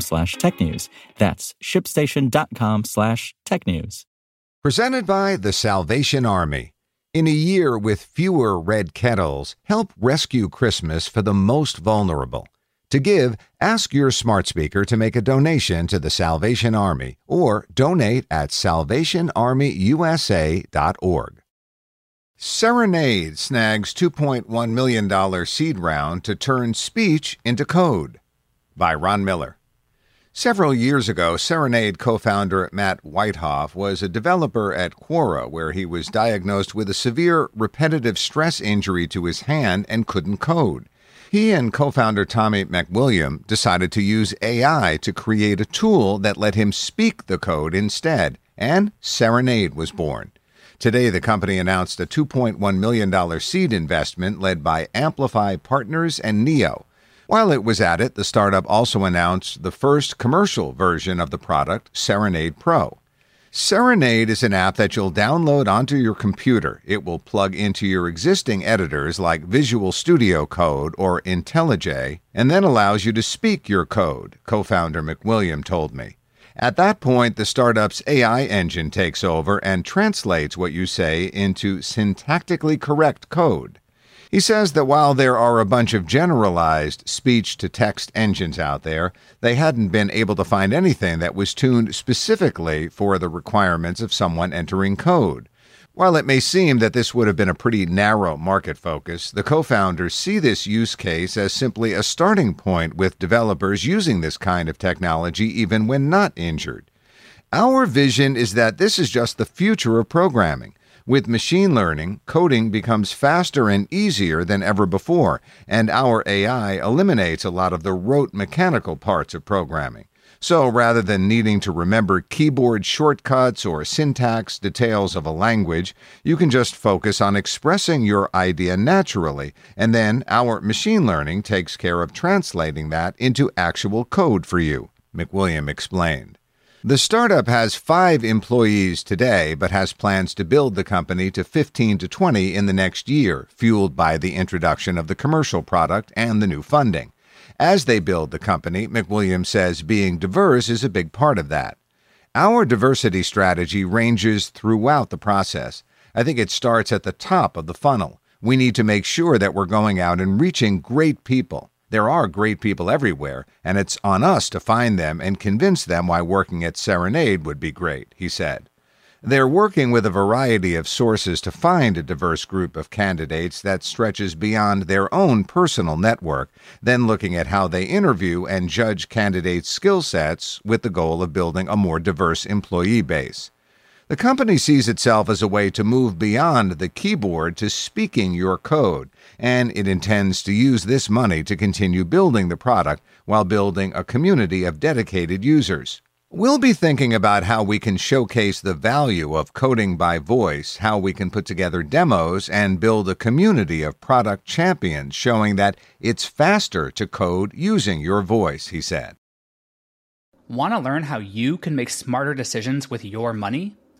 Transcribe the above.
slash technews. That's shipstation.com slash technews. Presented by the Salvation Army. In a year with fewer red kettles, help rescue Christmas for the most vulnerable. To give, ask your smart speaker to make a donation to the Salvation Army or donate at salvationarmyusa.org. Serenade snags $2.1 million seed round to turn speech into code. By Ron Miller. Several years ago, Serenade co founder Matt Wiethoff was a developer at Quora, where he was diagnosed with a severe repetitive stress injury to his hand and couldn't code. He and co founder Tommy MacWilliam decided to use AI to create a tool that let him speak the code instead, and Serenade was born. Today, the company announced a $2.1 million seed investment led by Amplify Partners and Neo. While it was at it, the startup also announced the first commercial version of the product, Serenade Pro. Serenade is an app that you'll download onto your computer. It will plug into your existing editors like Visual Studio Code or IntelliJ, and then allows you to speak your code, co founder MacWilliam told me. At that point, the startup's AI engine takes over and translates what you say into syntactically correct code. He says that while there are a bunch of generalized speech to text engines out there, they hadn't been able to find anything that was tuned specifically for the requirements of someone entering code. While it may seem that this would have been a pretty narrow market focus, the co founders see this use case as simply a starting point with developers using this kind of technology even when not injured. Our vision is that this is just the future of programming. With machine learning, coding becomes faster and easier than ever before, and our AI eliminates a lot of the rote mechanical parts of programming. So rather than needing to remember keyboard shortcuts or syntax details of a language, you can just focus on expressing your idea naturally, and then our machine learning takes care of translating that into actual code for you, MacWilliam explained. The startup has five employees today, but has plans to build the company to 15 to 20 in the next year, fueled by the introduction of the commercial product and the new funding. As they build the company, MacWilliam says being diverse is a big part of that. Our diversity strategy ranges throughout the process. I think it starts at the top of the funnel. We need to make sure that we're going out and reaching great people. There are great people everywhere, and it's on us to find them and convince them why working at Serenade would be great, he said. They're working with a variety of sources to find a diverse group of candidates that stretches beyond their own personal network, then looking at how they interview and judge candidates' skill sets with the goal of building a more diverse employee base. The company sees itself as a way to move beyond the keyboard to speaking your code, and it intends to use this money to continue building the product while building a community of dedicated users. We'll be thinking about how we can showcase the value of coding by voice, how we can put together demos, and build a community of product champions showing that it's faster to code using your voice, he said. Want to learn how you can make smarter decisions with your money?